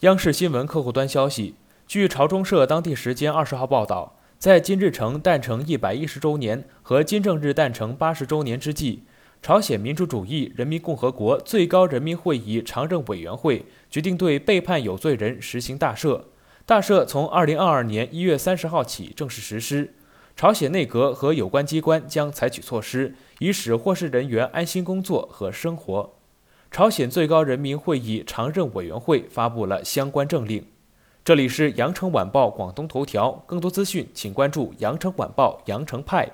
央视新闻客户端消息，据朝中社当地时间二十号报道，在金日成诞辰一百一十周年和金正日诞辰八十周年之际，朝鲜民主主义人民共和国最高人民会议常任委员会决定对被判有罪人实行大赦。大赦从二零二二年一月三十号起正式实施。朝鲜内阁和有关机关将采取措施，以使获释人员安心工作和生活。朝鲜最高人民会议常任委员会发布了相关政令。这里是羊城晚报广东头条，更多资讯请关注羊城晚报羊城派。